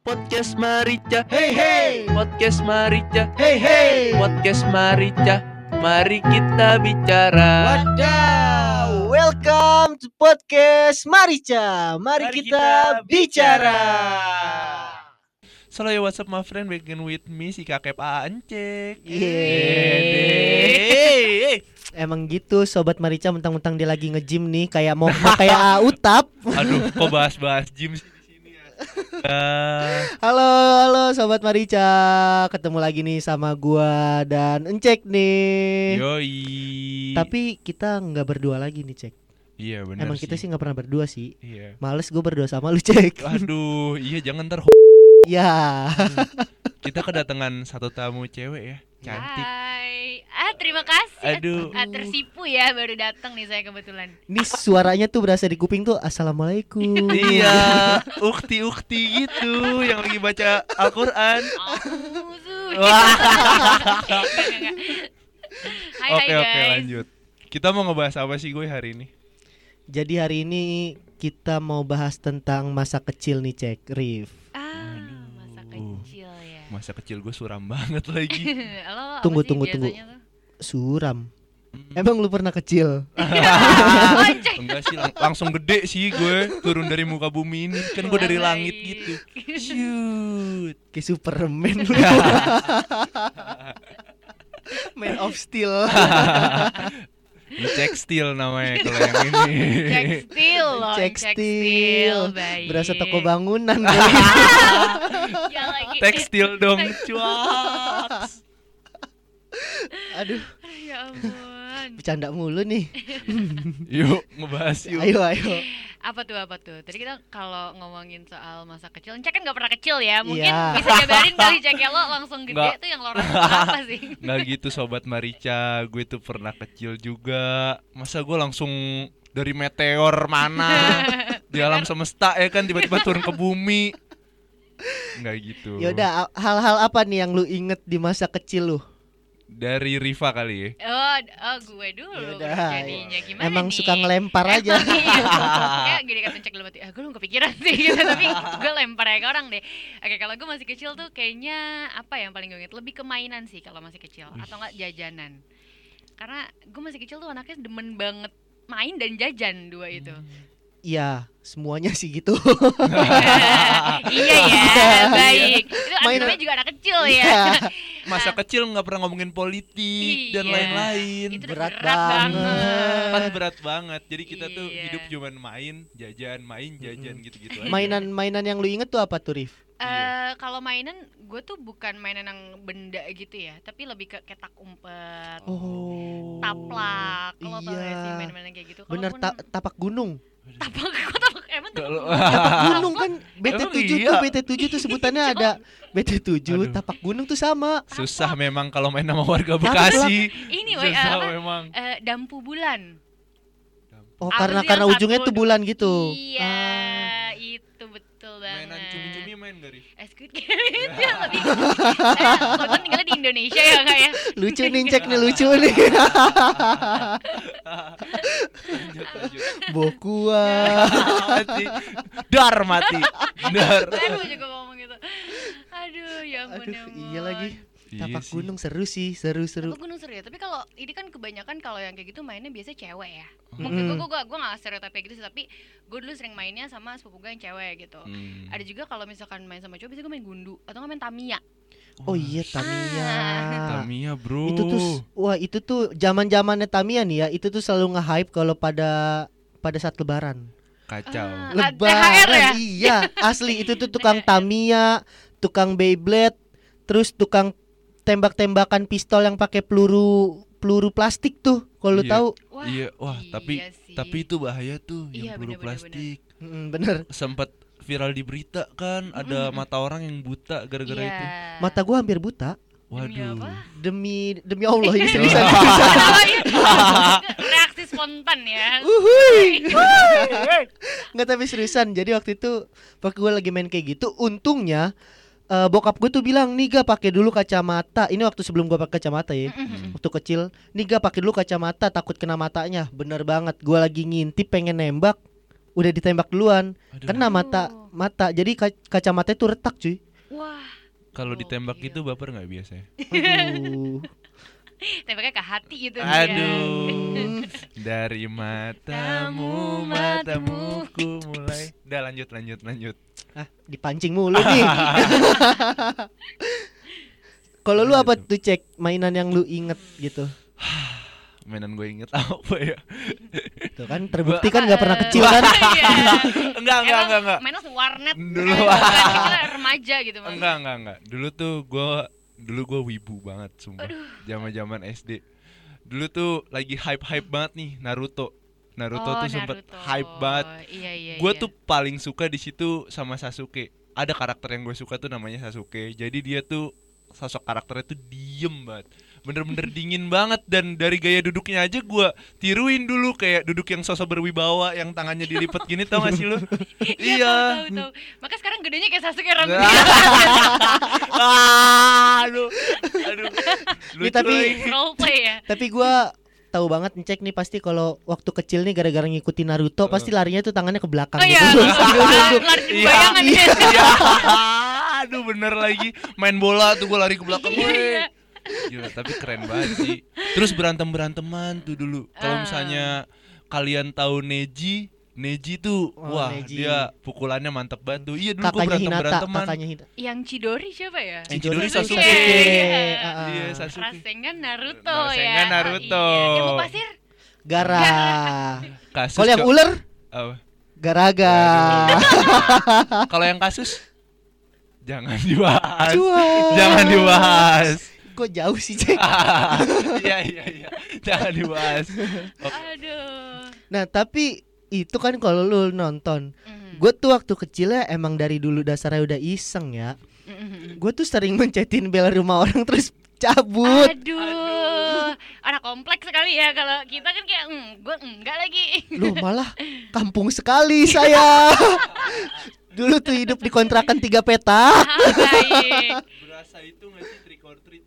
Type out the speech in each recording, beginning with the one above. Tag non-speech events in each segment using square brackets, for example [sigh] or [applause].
Podcast Marica. Hey hey, Podcast Marica. Hey hey. Podcast Marica. Mari kita bicara. Wadaw, welcome to podcast Marica. Mari, Mari kita, kita bicara. So yo what's up my friend? Begin with me si kakep Ancek Yeay. Emang gitu sobat Marica mentang-mentang dia lagi nge-gym nih kayak mau mau kayak [laughs] Utap. Aduh kok bahas-bahas gym sih [laughs] Halo, halo sobat Marica. Ketemu lagi nih sama gua dan Encek nih. Yoi Tapi kita nggak berdua lagi nih, Cek. Iya bener Emang kita sih nggak pernah berdua sih. Iya Males gue berdua sama lu, Cek. Aduh iya jangan ntar [laughs] Ya. Kita kedatangan satu tamu cewek ya Cantik Hai. Ah, terima kasih. Aduh. Ah, tersipu ya baru datang nih saya kebetulan. Ini suaranya tuh berasa di kuping tuh Assalamualaikum. [laughs] Iya Ukti-ukti gitu Yang lagi baca Al-Quran [laughs] Oke oke lanjut Kita mau ngebahas apa sih gue hari ini? Jadi hari ini kita mau bahas tentang masa kecil nih, Cek. Rif. Masa kecil gue suram banget [laughs] lagi Lo Tunggu, tunggu, tunggu. tuh? Suram. Emang lu pernah kecil? [laughs] [laughs] Enggak sih lang- langsung gede sih gue turun dari muka bumi ini kan gue dari langit gitu shoot Kayak Superman lu. Man of Steel. Ini tekstil namanya [laughs] kalau yang ini Tekstil loh, Cek steel. baik. Berasa toko bangunan [laughs] kali. [laughs] Ya lagi. tekstil dong cuak Aduh, Ya ampun. Bercanda mulu nih. [laughs] yuk ngebahas yuk Ayo, ayo. Apa tuh apa tuh? Tadi kita kalau ngomongin soal masa kecil, Cek kan gak pernah kecil ya. Mungkin Iya. bisa jabarin kali Cek ya lo langsung gede Nggak. tuh yang lo rasain apa [laughs] sih? nggak gitu sobat Marica gue tuh pernah kecil juga masa gue langsung dari meteor mana [laughs] di alam semesta ya kan tiba-tiba turun ke bumi nggak gitu Yaudah, hal-hal apa nih yang lu inget di masa kecil lu? Dari Riva kali ya Oh, oh gue dulu Yaudah, jadinya gimana Emang nih? suka ngelempar aja. [laughs] Emang. Kayak gini kata cek mati. Ah, gue belum kepikiran sih gitu, [laughs] tapi gue lempar aja ke orang deh. Oke, kalau gue masih kecil tuh kayaknya apa yang paling gue inget lebih ke mainan sih kalau masih kecil atau enggak jajanan. Karena gue masih kecil tuh anaknya demen banget main dan jajan dua itu. Iya, semuanya sih gitu. [laughs] iya ya, juga anak kecil Iya. ya. [laughs] masa kecil nggak pernah ngomongin politik dan Iya. lain-lain Itu Berat berat, banget. kan berat banget jadi kita tuh Iya. hidup cuman main jajan main jajan gitu-gitu aja Mainan-mainan yang lu inget tuh apa tuh, Rif? Eh kalau mainan gue tuh bukan mainan yang benda gitu ya, tapi lebih ke ketak umpet, Oh. taplak. Kalau tau gak sih iya. mainan-mainan kayak gitu. Bener Kalaupun- ta- tapak gunung. Tapak, kok tapak emang tapak gunung? Tapak gunung kan BT7 Emang tuh, [laughs] iya? BT7 tuh sebutannya ada BT7, Aduh. tapak gunung tuh sama. susah memang kalau main sama warga. Bekasi Ini susah apa? memang Eh, dampu bulan. Oh, Apa karena karena ujungnya tuh bulan gitu. Iya, Ah. itu betul banget. mainan cumi-cumi main gak Rif? Eh, Squid Game itu yang lebih eh, tinggalnya di Indonesia ya kak ya Lucu nih cek nih lucu nih. [laughs] Bokua. mati dar mati dar Baru juga ngomong gitu Aduh ya ampun Aduh, ya ampun iya lagi. Iya Tapak sih. gunung seru sih, seru-seru. Tapak gunung seru ya, tapi kalau ini kan kebanyakan kalau yang kayak gitu mainnya biasanya cewek ya. Hmm. Mungkin gue Mm. gue gue nggak stereotip kayak gitu sih, tapi gue dulu sering mainnya sama sepupu gue yang cewek gitu. Hmm. Ada juga kalau misalkan main sama cowok biasanya gue main gundu atau nggak main Tamiya. Oh iya Tamiya. Tamiya bro Itu tuh wah itu tuh zaman-zamannya Tamiya nih ya, itu tuh selalu nge-hype kalau pada pada saat lebaran. kacau Ah. Lebaran THR ya? iya, asli itu tuh tukang [laughs] Tamiya, tukang Beyblade, terus tukang tembak-tembakan pistol yang pakai peluru peluru plastik tuh. Kalau lu Iya. tahu. Wah, iya wah tapi sih. tapi itu bahaya tuh Iya, yang peluru bener, bener, plastik Mm, bener. sempat viral di berita kan ada mata orang yang buta gara-gara Iya. itu Mata gua hampir buta. Demi waduh apa? Demi demi Allah ini iya. [laughs] Reaksi spontan ya. Uhuy. [laughs] Nggak tapi seriusan. Jadi waktu itu waktu gue lagi main kayak gitu, untungnya eh, bokap gue tuh bilang nih ga pakai dulu kacamata. Ini waktu sebelum gue pakai kacamata ya. Mm-mm. Waktu kecil, nih ga pakai dulu kacamata takut kena matanya. Bener banget. Gue lagi ngintip pengen nembak. Udah ditembak duluan. Aduh. Kena mata Aduh. mata. Jadi ka- kacamatanya tuh retak, cuy. Wah, Kalau ditembak gitu baper nggak biasanya? Aduh. [laughs] tembaknya ke hati gitu dia. Aduh. [laughs] Dari matamu, matamu ku mulai. Udah lanjut lanjut lanjut. ah, dipancing mulu nih. [laughs] Kalau lu apa tuh cek mainan yang lu inget gitu? [sighs] Mainan gue inget apa ya? Tuh kan terbukti kan nggak pernah kecil kan? [laughs] Iya. enggak enggak enggak enggak. Mainnya warnet Dulu. Bukan, kita remaja gitu. Enggak enggak enggak. Dulu tuh gue dulu gue wibu banget sumpah. Zaman-zaman SD. Dulu tuh lagi hype-hype banget nih Naruto. Naruto Oh, tuh sempet Naruto. hype banget. Iya iya. Gue iya. tuh paling suka di situ sama Sasuke. Ada karakter yang gue suka tuh namanya Sasuke. Jadi dia tuh sosok karakternya tuh diem banget. Bener-bener dingin banget dan dari gaya duduknya aja gue tiruin dulu kayak duduk yang sosok berwibawa yang tangannya dilipat gini tau gak sih lu? [laughs] Iya. iya. Tahu, tahu, tahu. Maka sekarang gedenya kayak Sasuke rambutnya. Ah, [laughs] aduh, aduh. Lucu tapi- lagi. Role play ya. [laughs] Tapi gua tahu banget ngecek nih pasti kalau waktu kecil nih gara-gara ngikutin Naruto pasti larinya tuh tangannya ke belakang Oh iya. gitu. Lari Iya. Iya. Aduh bener lagi main bola tuh gue lari ke belakang gue. Iya. Gila, tapi keren banget sih. Terus berantem beranteman tuh dulu. Kalau Ah. misalnya kalian tahu Neji, Neji tuh Oh, wah Neji. dia pukulannya mantep banget tuh. Iya dulu gue Kakaknya berantem Hinata, beranteman. kakaknya Hinata. Yang Chidori siapa ya? Yang Chidori Sasuke. Iya. Ah, ah. Iya Sasuke. Rasengan Naruto Rasengan ya. Naruto. Iya. Ilmu pasir? Gara. Kasus Kalau yang ular Apa? garaga. [laughs] Kalau yang kasus jangan dibahas. Jangan dibahas. Kok jauh sih, Cek? [laughs] Iya iya iya. Jangan dibahas. Aduh. Nah, tapi itu kan kalau lu nonton. Mhm. Gue tuh waktu kecilnya emang dari dulu dasarnya udah iseng ya. Mhm. Gue tuh sering mencetin bel rumah orang terus cabut. Aduh. Anak kompleks sekali ya kalau kita kan kayak mm, gue enggak lagi. Loh [laughs] malah kampung sekali saya. [laughs] Dulu tuh hidup di kontrakan tiga petak. Ah, baik. Berasa itu nggak sih trick or treat?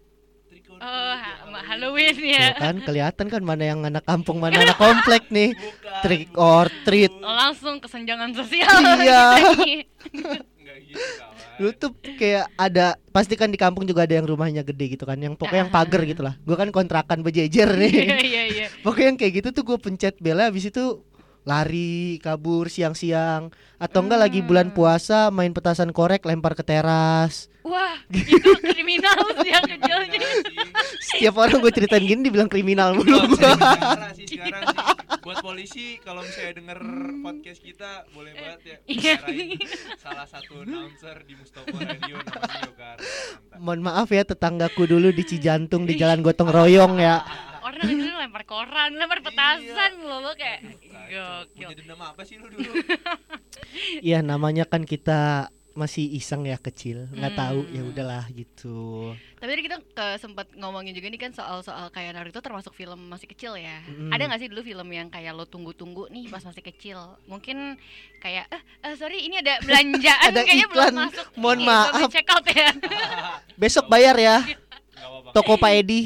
Trick or Oh, ha- ya, Halloween Tuh ya. kan kelihatan kan mana yang anak kampung mana anak komplek nih. Bukan, Trick or treat. Oh, langsung kesenjangan sosial. Iya. [laughs] gitu kawan. Dulu tuh kayak ada pasti kan di kampung juga ada yang rumahnya gede gitu kan yang pokoknya yang pagar gitu lah. Gue kan kontrakan berjejer Iya nih. iya iya. [laughs] Pokoknya yang kayak gitu tuh gue pencet bela habis itu lari kabur siang-siang atau enggak lagi bulan Hmm. puasa main petasan korek lempar ke teras. Wah, itu kriminal [laughs] sih yang kecilnya. Setiap orang gue ceritain gini dibilang kriminal mulu buat polisi kalau misalnya denger podcast kita boleh banget ya [laughs] Iya. salah satu announcer di Mustopo Radio namanya Yoga Arnanta. Mohon maaf ya tetanggaku dulu di Cijantung di Jalan Gotong Royong ya. [laughs] Orang kecil lempar koran, lempar petasan Iya. loh lo kayak gokil. Punya dendam apa sih lu dulu? [laughs] Iya namanya kan kita masih iseng ya kecil nggak tahu ya Hmm. udahlah gitu. Tapi tadi kita ke sempat ngomongin juga nih kan soal-soal kayak Naruto termasuk film masih kecil ya. Mm. Ada nggak sih dulu film yang kayak lo tunggu-tunggu nih pas masih kecil? Mungkin kayak eh, eh, sorry ini ada belanjaan [laughs] Ada kayaknya iklan. belum masuk. Mohon Ini, belum maaf. check out ya. [laughs] Besok bayar ya toko Pak Edi.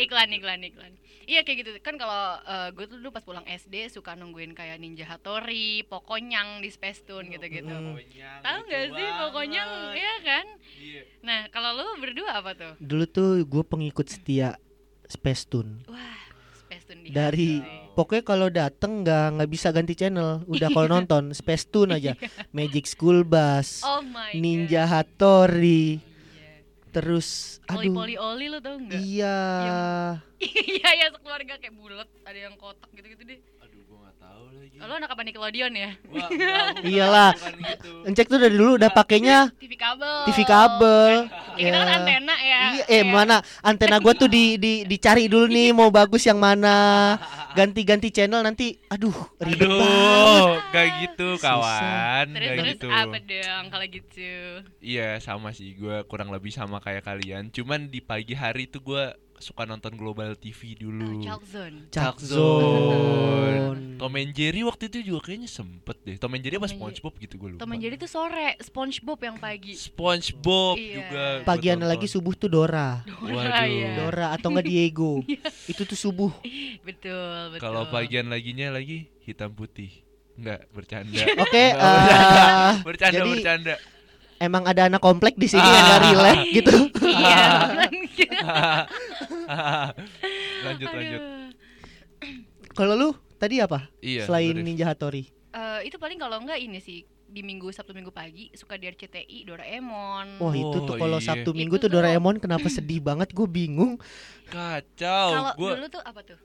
Iklan iklan iklan iya kayak gitu kan kalau gue tuh dulu pas pulang SD suka nungguin kayak Ninja Hattori Pokonyang di Space Tune gitu gitu Mm. Tahu nggak sih Pokonyang ya kan Iya. nah kalau lu berdua apa tuh Dulu tuh gue pengikut setia Space Tune. wah Space Tune di Dari hati. pokoknya kalau dateng nggak nggak bisa ganti channel. Udah kalau [laughs] nonton Space Tune aja. Magic School Bus, oh my Ninja God. Hattori, Iya. Terus aduh. Poli Oli lo tau nggak Iya. [laughs] iya ya sekeluarga kayak bulat ada yang kotak gitu gitu deh Aduh, gua nggak tahu lagi. oh, lo anak apa Nickelodeon ya Wah, enggak, [laughs] Iyalah. bukan gitu. Encek tuh dari dulu udah pakainya TV kabel TV kabel. ya, kita kan Ya. antena ya Iya, eh Iya. mana antena gua tuh di, di dicari dulu nih mau bagus yang mana. [laughs] Ganti-ganti channel nanti aduh ribet banget. Aduh, gak gitu Susah. kawan, terus gak terus gitu. apa dong kalau gitu Iya sama sih, gue kurang lebih sama kayak kalian. Cuman di pagi hari tuh gue suka nonton Global TV Oh, dulu. Chalk Zone. Zone. Tom and Jerry waktu itu juga kayaknya sempet deh. Tom and Jerry apa Tom Jerry. SpongeBob gitu gue lupa. Tom and Jerry tuh sore, SpongeBob yang pagi. SpongeBob Iya. juga. Pagian lagi subuh tuh Dora. Dora, ya. Dora atau enggak Diego. [laughs] Itu tuh subuh. [laughs] Betul, betul. Kalau pagian laginya lagi hitam putih. Enggak, bercanda. [laughs] Oke, Enggak, eh, bercanda, jadi bercanda. emang ada anak komplek di sini yang gak relate gitu. Iya. Lanjut, [laughs] lanjut. Aduh. [clears throat] Kalau lu tadi apa? Iya. Selain. Ninja Hattori. Eh, itu paling kalau enggak ini sih di minggu Sabtu Minggu pagi suka di RCTI Doraemon. Wah itu tuh Oh, kalau iya. Sabtu Minggu Itu tuh Doraemon kenapa sedih banget gue bingung. Kacau. Kalau Gue dulu tuh apa tuh?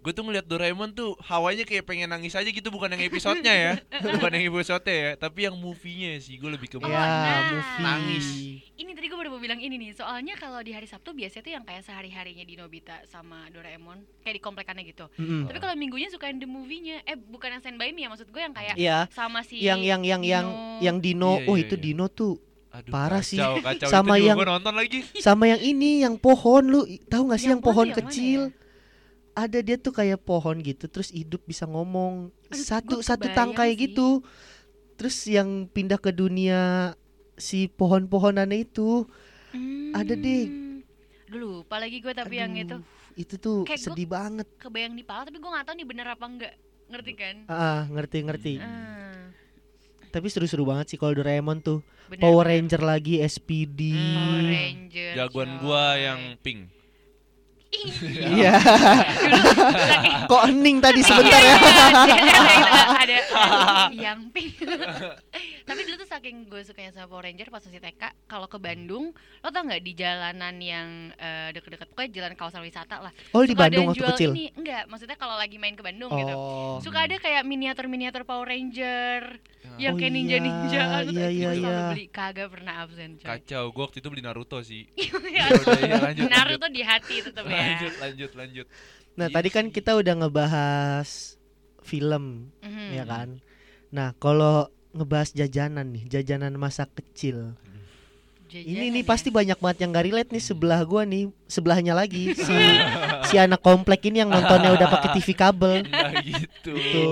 Gue tuh ngeliat Doraemon tuh hawanya kayak pengen nangis aja gitu bukan yang episodenya ya. [laughs] bukan yang episode ya, tapi yang movie-nya sih. Gue lebih ke Oh, ya, nah. movie. Nangis. Ini tadi gue baru mau bilang ini nih, soalnya kalau di hari Sabtu biasanya tuh yang kayak sehari-harinya di Nobita sama Doraemon, kayak di komplekannya gitu. Mm-mm. Tapi kalau minggunya suka yang the movie-nya, eh bukan yang Stand By Me ya, maksud gue yang kayak Iya, sama si yang yang yang yang Dino. yang Dino. Iya, oh iya, itu iya. Dino tuh Aduh, Parah sih. kacau, Kacau, Sama yang- nonton lagi. sama yang ini yang pohon lu tahu nggak sih yang, Yang pohon pohon yang mana kecil? ya? Ada dia tuh kayak pohon gitu, terus hidup bisa ngomong Aduh, satu gua satu tangkai sih. gitu. Terus yang pindah ke dunia si pohon-pohonannya itu, ada deh. Hmm. Dulu, lupa lagi gue tapi yang itu aduh, itu tuh Kayak gua- sedih banget. kebayang di pala tapi gue nggak tahu nih bener apa enggak. Ngerti kan? Ah, ngerti ngerti. Ah, Tapi seru-seru banget sih kalau Doraemon tuh. bener, Power bener. Ranger lagi, SPD. Power Ranger. Jagoan gua yang pink. Iya. [laughs] Kok hening tadi sebentar ya? ada, [laughs] ada yang pink tapi dulu tuh saking gue sukanya sama Power Ranger pas masih TK kalau ke Bandung lo tau nggak di jalanan yang eh, deket-deket pokoknya jalan kawasan wisata lah Oh di suka ada Bandung yang waktu jual kecil. ini enggak maksudnya kalau lagi main ke Bandung gitu Oh. suka ada kayak miniatur-miniatur Power Ranger yang Oh kayak iya, ninja-ninja iya, iya, selalu iya. beli kagak pernah absen coy Kacau, gua waktu itu beli Naruto sih. [laughs] Ya, Ya udah, iya, lanjut, Naruto di hati tetap ya Lanjut, lanjut, lanjut. Nah Iya tadi kan kita udah ngebahas film, Mhm. ya kan. Nah kalau ngebahas jajanan nih, jajanan masa kecil. Ini Jajanan nih ya. pasti banyak banget yang gak relate nih sebelah gua nih, sebelahnya lagi [laughs] si si anak komplek ini yang nontonnya udah pakai TV kabel. Enggak [laughs] gitu. Gitu.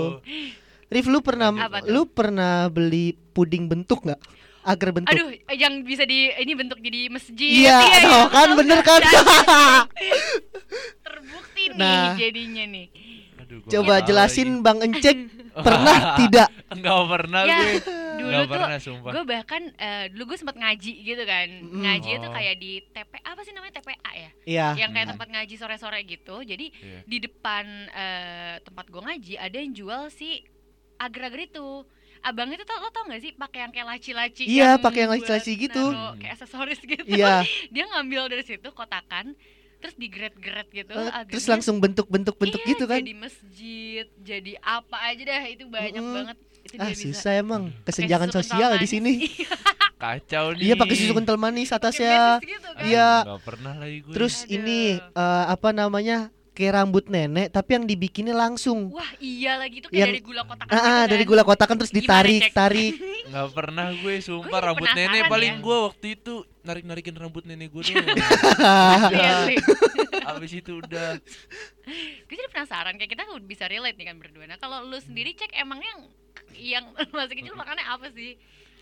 Rif lu pernah lu pernah beli puding bentuk nggak? Agar bentuk. Aduh, yang bisa di ini bentuk jadi masjid. Iya, tuh kan bener kan? [laughs] Terbukti nih Nah. jadinya nih. Aduh, gua Coba nggak jelasin lagi. Bang Encek [laughs] pernah [laughs] tidak? Enggak pernah Ya, gue. Dulu Enggak tuh pernah sumpah. gue bahkan eh, dulu gue sempat ngaji gitu kan. Mm. Ngaji itu Oh. kayak di TP apa sih namanya TPA ya? Iya. Yang kayak Hmm. tempat ngaji sore-sore gitu. Jadi Iya. di depan eh, tempat gue ngaji ada yang jual si agar-agar itu. Abang itu tau, lo tau gak sih pakai yang kayak laci-laci Iya, pakai yang laci-laci gitu. kayak aksesoris gitu Iya. [laughs] dia ngambil dari situ kotakan terus digret-gret gitu agarnya terus langsung bentuk-bentuk bentuk Iya, gitu kan? jadi masjid jadi apa aja dah itu banyak Mm-mm. banget itu Ah dia bisa susah emang pakai kesenjangan sosial di sini. [laughs] Kacau nih. Iya pakai susu kental manis atasnya. gitu kan. Iya. Enggak pernah lagi gue. Terus Aduh. ini eh, apa namanya? Kayak rambut nenek tapi yang dibikinnya langsung. wah iya lagi itu kayak Yang- dari gula kotakan Ah, ah, gitu dari kan. gula kotakan terus Gimana, ditarik, Cek? tarik. [laughs] Enggak pernah gue sumpah jadi rambut nenek penasaran paling ya. gue waktu itu narik-narikin rambut nenek gue doang. [laughs] Asli. Habis itu udah gue jadi penasaran kayak kita bisa relate nih kan berdua nah kalau lu sendiri cek emang yang yang masih kecil makannya apa sih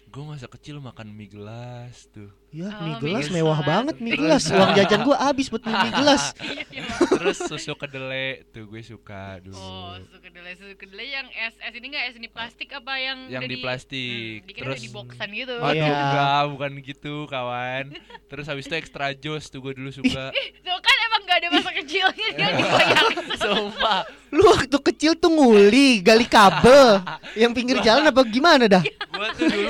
gue masa kecil makan mie gelas tuh. Ya, Oh, mie gelas mie mewah banget mie gelas. Uang [laughs] jajan gua habis buat mie gelas. [laughs] Iya, iya, Terus susu kedelai tuh gue suka dulu. Oh, susu kedelai, susu kedelai yang es es ini enggak es ini plastik apa yang yang di plastik. Hmm, Terus di boxan gitu. Aduh iya. enggak, bukan gitu kawan. Terus habis itu extra jos tuh gue dulu suka. [laughs] Tuh kan emang enggak ada masa kecilnya dia. Sumpah, Lu waktu kecil tuh nguli, gali kabel. Yang pinggir jalan apa gimana dah?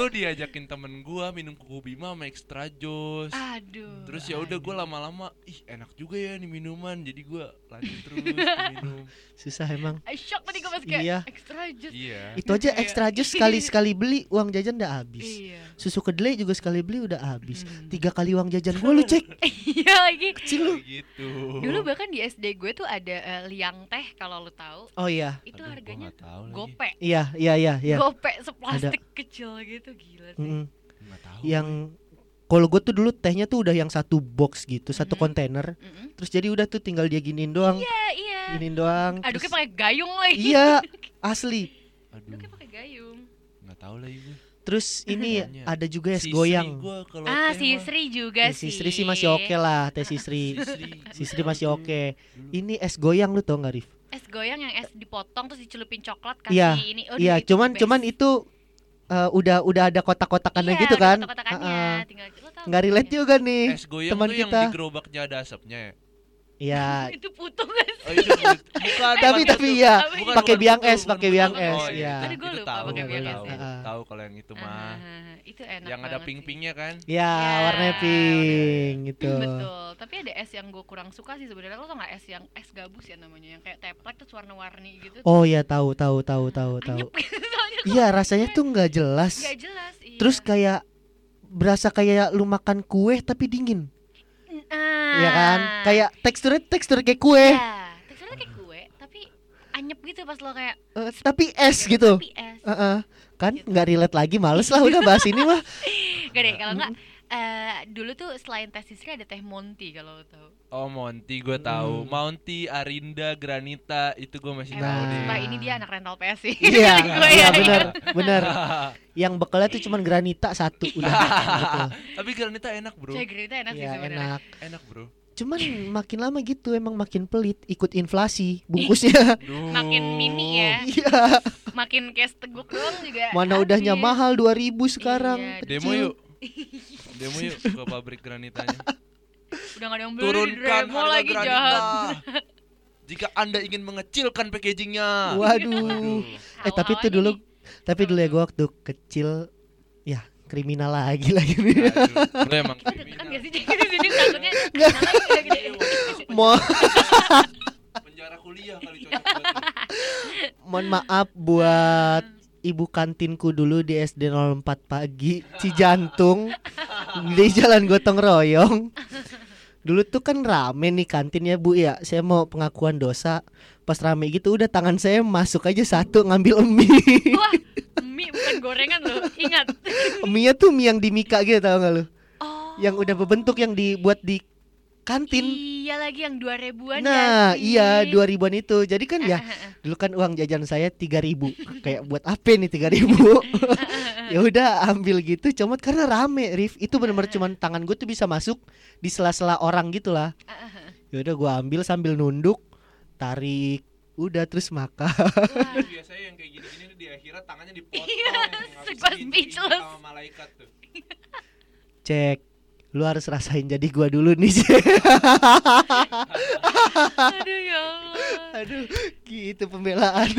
Gue diajakin temen gue minum kuku bima sama extra jos. Aduh. Terus ya udah gue lama-lama, ih enak juga ya nih minuman. Jadi gue lanjut [laughs] terus minum. Susah emang. I shock tadi gue pas kayak Iya. extra jus. Iya. Itu aja extra jus sekali-sekali [laughs] beli uang jajan udah habis. Iya. Susu kedelai juga sekali beli udah habis. Hmm. Tiga kali uang jajan gua lu cek. [laughs] Iya lagi. Kecil lu. gitu. Dulu bahkan di SD gue tuh ada eh, liang teh kalau lu tahu. Oh iya. Itu Aduh, harganya gope. Iya, iya, iya, iya. Gope seplastik kecil gitu gila sih. Nggak tahu. Yang kalau gue tuh dulu tehnya tuh udah yang satu box gitu, satu Mhm. kontainer. Mm-mm. Terus jadi udah tuh tinggal dia giniin doang, Iya, iya. giniin doang. Aduknya terus- pakai gayung lagi. Iya, [laughs] asli. Aduh, Aduknya pakai gayung. nggak tahu lagi gue. Terus [laughs] ini Makanya. ada juga es Sisri goyang. Ah, teh si mah. Sri juga Ya, sih. si Sri sih masih oke lah, teh Sisri. Sisri. Sisri masih oke. Ini es goyang lu tau gak Rif? Es goyang yang es dipotong terus dicelupin coklat kasih Iya, ini. Oh, Iya, cuman best. cuman itu eh, udah udah ada kotak-kotakannya Iya, gitu ada kan. kotak-kotakannya, Heeh. tinggal lo tau Nggak relate namanya? juga nih. Es goyang teman tuh yang kita. di gerobaknya ada asapnya ya. Iya, [laughs] itu putu gak sih? Oh, itu bukan. tapi bukan tapi itu. ya pakai biang es, pakai biang Oh, es, iya. ya. Tadi gua Itu lupa tahu, pakai biang tahu. es, ya. Tahu kalau yang itu mah. Ah, itu enak Yang ada pink-pinknya kan? Ya, Ya, warnanya pink gitu. [laughs] Betul, tapi ada es yang gue kurang suka sih sebenarnya. Lo tau gak es yang es gabus ya namanya, yang kayak teplek terus warna-warni gitu. Oh ya tahu tahu tahu tahu tahu. Anyep gitu Iya, rasanya tuh nggak jelas. Gak jelas. Iya. Terus kayak berasa kayak lu makan kue tapi dingin. Ah, Iya kan? Kayak teksturnya tekstur kayak kue. Iya, teksturnya kayak kue, tapi anyep gitu pas lo kayak Eh, tapi es gitu. Tapi es. Heeh. Kan Gitu. nggak relate lagi, males lah udah bahas ini mah. [laughs] Gak deh, kalau enggak eh dulu tuh selain teh sisri ada teh Monty kalau lo tahu. Oh Monty gue tahu. Hmm. Monty, Arinda, Granita itu gue masih tahu Emang deh. ini dia anak rental PS sih. Iya, [laughs] iya ya. benar, benar. [laughs] Yang bekalnya tuh cuman granita satu [laughs] udah gitu. Tapi Granita enak bro. Cek Granita enak sih Iya, sebenarnya. enak. Enak bro. Cuman makin lama gitu emang makin pelit, ikut inflasi bungkusnya. Duh. Makin mini ya. Iya, Makin kayak seteguk doang juga. mana udahnya habis. mahal 2000 sekarang. Iya, Demo yuk. Demo yuk ke pabrik Granitanya. [laughs] Udah gak ada yang beli Turunkan harga lagi Granita. jahat. [laughs] Jika anda ingin mengecilkan packagingnya. Waduh. Eh tapi itu dulu tapi dulu ya gua waktu kecil ya kriminal lagi lagi nih. Aduh, lu [laughs] emang kriminal. sih sini takutnya lagi Mo penjara kuliah kali cocok mohon maaf buat ibu kantinku dulu di SD 04 pagi Cijantung di Jalan Gotong Royong. Dulu tuh kan rame nih kantin ya Bu ya. Saya mau pengakuan dosa. Pas rame gitu udah tangan saya masuk aja satu ngambil mie. Wah, mie bukan gorengan loh. Ingat. mie tuh mie yang di Mika gitu tau gak lu? Oh. Yang udah berbentuk yang dibuat di kantin. Iya lagi yang dua ribuan Nah, sih? iya 2000-an itu. Jadi kan ya Ah, ah, ah. dulu kan uang jajan saya 3000 kayak buat apa nih 3000 [laughs] ya udah ambil gitu comot karena rame Rif itu bener-bener cuman tangan gue tuh bisa masuk di sela-sela orang gitu lah Ah, ah, ah. ya udah gue ambil sambil nunduk tarik udah terus makan Wah. Biasanya yang kayak gini-gini di akhirat tangannya dipotong. Iya, speechless. sama malaikat tuh. cek lu harus rasain jadi gua dulu nih Cek. [laughs] Aduh ya Allah. aduh gitu pembelaan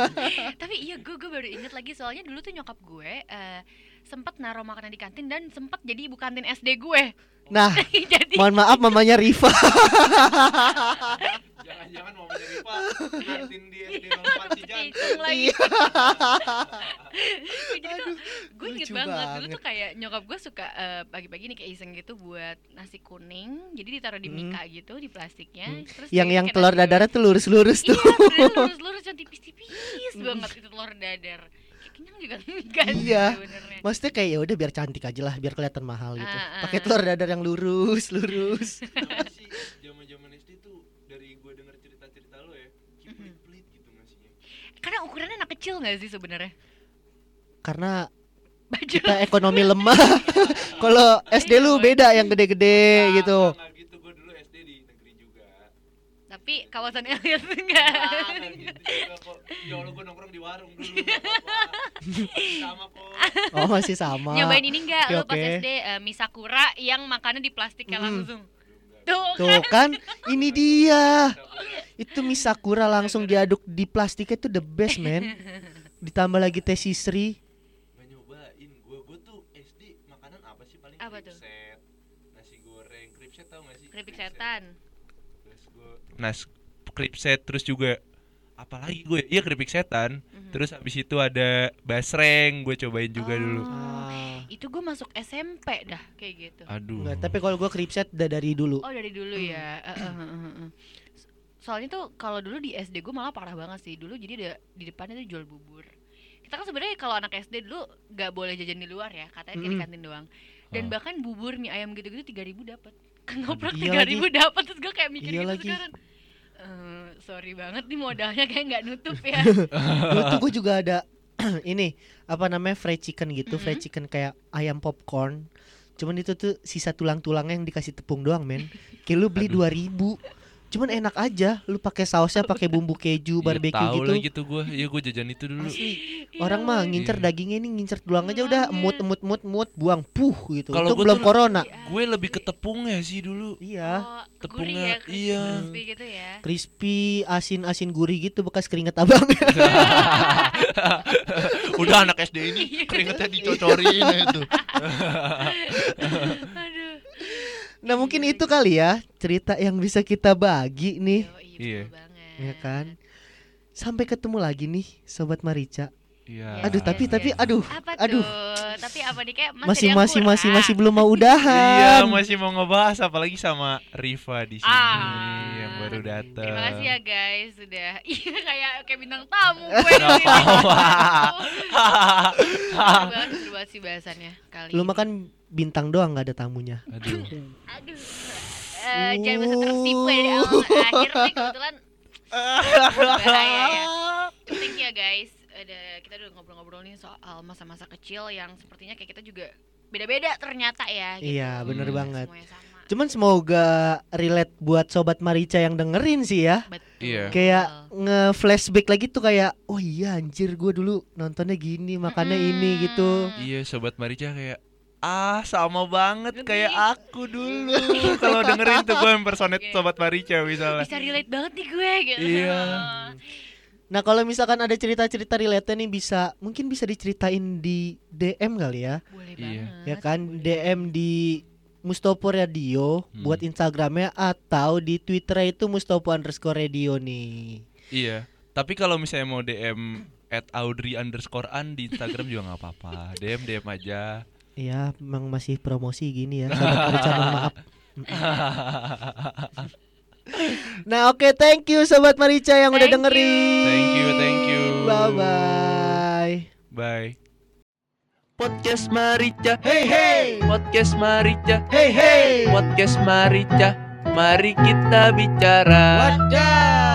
[laughs] Tapi iya gue gue baru inget lagi soalnya dulu tuh nyokap gue eh sempat naruh makanan di kantin dan sempat jadi ibu kantin SD gue. nah [laughs] jadi mohon maaf mamanya Riva Jangan-jangan mau menjadi Pak kantin di SD 04 si jantung. Hitung lagi. Iya. Jadi tuh gue inget banget dulu tuh kayak nyokap gue suka eh, pagi-pagi nih kayak iseng gitu buat nasi kuning. Jadi ditaruh di Hmm. mika gitu di plastiknya. Hmm. Terus yang yang telur nasi goreng. dadarnya tuh lurus-lurus tuh Iya, lurus-lurus yang tipis-tipis banget itu telur dadar. Kenyang juga enggak sih [laughs] Iya. sebenarnya. Maksudnya kayak ya udah biar cantik aja lah, biar kelihatan mahal gitu. Ah, ah, Pakai ah. telur dadar yang lurus, lurus sih zaman-zaman SD tuh dari gue denger cerita-cerita lo ya, kayak pelit-pelit gitu ngasihnya. Karena ukurannya anak kecil nggak sih sebenarnya? Karena Baju kita ekonomi lemah. [laughs] Kalau SD lu beda yang gede-gede Enggak, gitu. gitu, gue dulu SD di negeri juga. tapi kawasan Elias enggak. Enggak gitu juga kok. Ya Allah gue nongkrong di warung dulu. Sama kok. Oh, masih sama. Nyobain ini enggak Oke, lo pas. SD eh, mie sakura yang makannya di plastiknya Mm-mm. langsung. Tuh, Tuh kan, ini dia. Itu mie sakura langsung diaduk di plastiknya itu the best, man. Ditambah lagi teh sisri. Nyobain. Gue gue tuh SD makanan apa sih paling Apa tuh? kripset, nasi goreng, kripset tau gak sih? keripik setan. Terus gue nas kripset terus juga apalagi gue iya keripik setan Mhm. terus habis itu ada basreng gue cobain juga Oh. dulu Ah. Itu gue masuk SMP dah kayak gitu. aduh Enggak, tapi kalau gua kripset udah dari dulu. Oh dari dulu ya. Eh. Soalnya tuh kalau dulu di SD gue malah parah banget sih. Dulu jadi ada, di depannya tuh jual bubur. Kita kan sebenarnya kalau anak SD dulu nggak boleh jajan di luar ya, katanya kayak di Mm-mm. kantin doang. Dan Oh. bahkan bubur mie ayam gitu-gitu tiga ribu dapat. [laughs] Ngoprak Iya tiga ribu dapat terus gue kayak mikir Iya gitu lagi. sekarang. Eh, sorry banget nih modalnya kayak nggak nutup ya. [laughs] Dulu tuh gue juga ada [clears throat] ini apa namanya fried chicken gitu, fried Mhm. chicken kayak ayam popcorn. Cuman itu tuh sisa tulang-tulangnya yang dikasih tepung doang, men. Kayak lu beli Aduh. 2000. Cuman enak aja, lu pakai sausnya pakai bumbu keju, Iya, barbecue tahu gitu. lah gitu gue. Iya gue jajan itu dulu. Asli. Iya, Orang mah ngincer Iya. dagingnya ini ngincer tulang aja udah emut emut emut emut buang puh gitu. Kalau Itu belum corona. Gue lebih ke tepungnya sih dulu. Iya. Oh, Tepungnya, ya, crispy, iya. crispy gitu ya. Crispy, asin-asin gurih gitu bekas keringet abang. [laughs] Udah anak SD ini keringetnya dicocorin itu. [laughs] Nah, mungkin itu kali ya cerita yang bisa kita bagi nih, Yo, iya, banget. ya kan? Sampai ketemu lagi nih sobat Marica. Iya. Aduh, Yes, tapi yes, tapi yes. aduh. Apa aduh. tuh? Tapi apa nih kayak Masih masih masih masih belum mau Iya, udahan. masih mau ngebahas apalagi sama Riva di sini Ah. yang baru datang. Terima kasih ya guys sudah [laughs] iya kayak kayak bintang tamu [laughs] gue Nggak di sini. apa-apa. Seru banget seru banget sih bahasannya kali. Lu makan bintang doang nggak ada tamunya. Aduh. [laughs] Aduh. Eh, jangan merasa tertipu ya. Uh. Akhir nih kebetulan bahaya ya. Thank you ya guys. Ada kita udah ngobrol-ngobrol nih soal masa-masa kecil yang sepertinya kayak kita juga beda-beda ternyata ya. Gitu. Iya, bener Nggak banget. Cuman semoga relate buat sobat Marica yang dengerin sih ya. Betul. Iya. Kayak nge-flashback lagi tuh kayak oh iya anjir gue dulu nontonnya gini makannya ini Mm. gitu. Iya, sobat Marica kayak ah sama banget Lebih. kayak aku dulu [laughs] kalau dengerin tuh gue impersonate Oke. sobat Marica misalnya. bisa relate banget nih gue gitu. Iya. [laughs] Nah kalau misalkan ada cerita-cerita relate nih bisa mungkin bisa diceritain di DM kali ya, Boleh Iya. banget. ya kan boleh. DM di Mustopo Radio Hmm. buat Instagramnya atau di Twitter itu Mustopo underscore Radio nih. Iya. Tapi kalau misalnya mau DM at Audrey underscore an di Instagram juga nggak apa-apa. [laughs] DM DM aja. Iya, memang masih promosi gini ya. Mohon maaf. [laughs] Nah oke thank you Sobat Marica yang udah Thank you. dengerin. Thank you, thank you. Bye bye. Bye. Podcast Marica Hey hey. Podcast Marica Hey hey. Podcast Marica Mari kita bicara Wadah.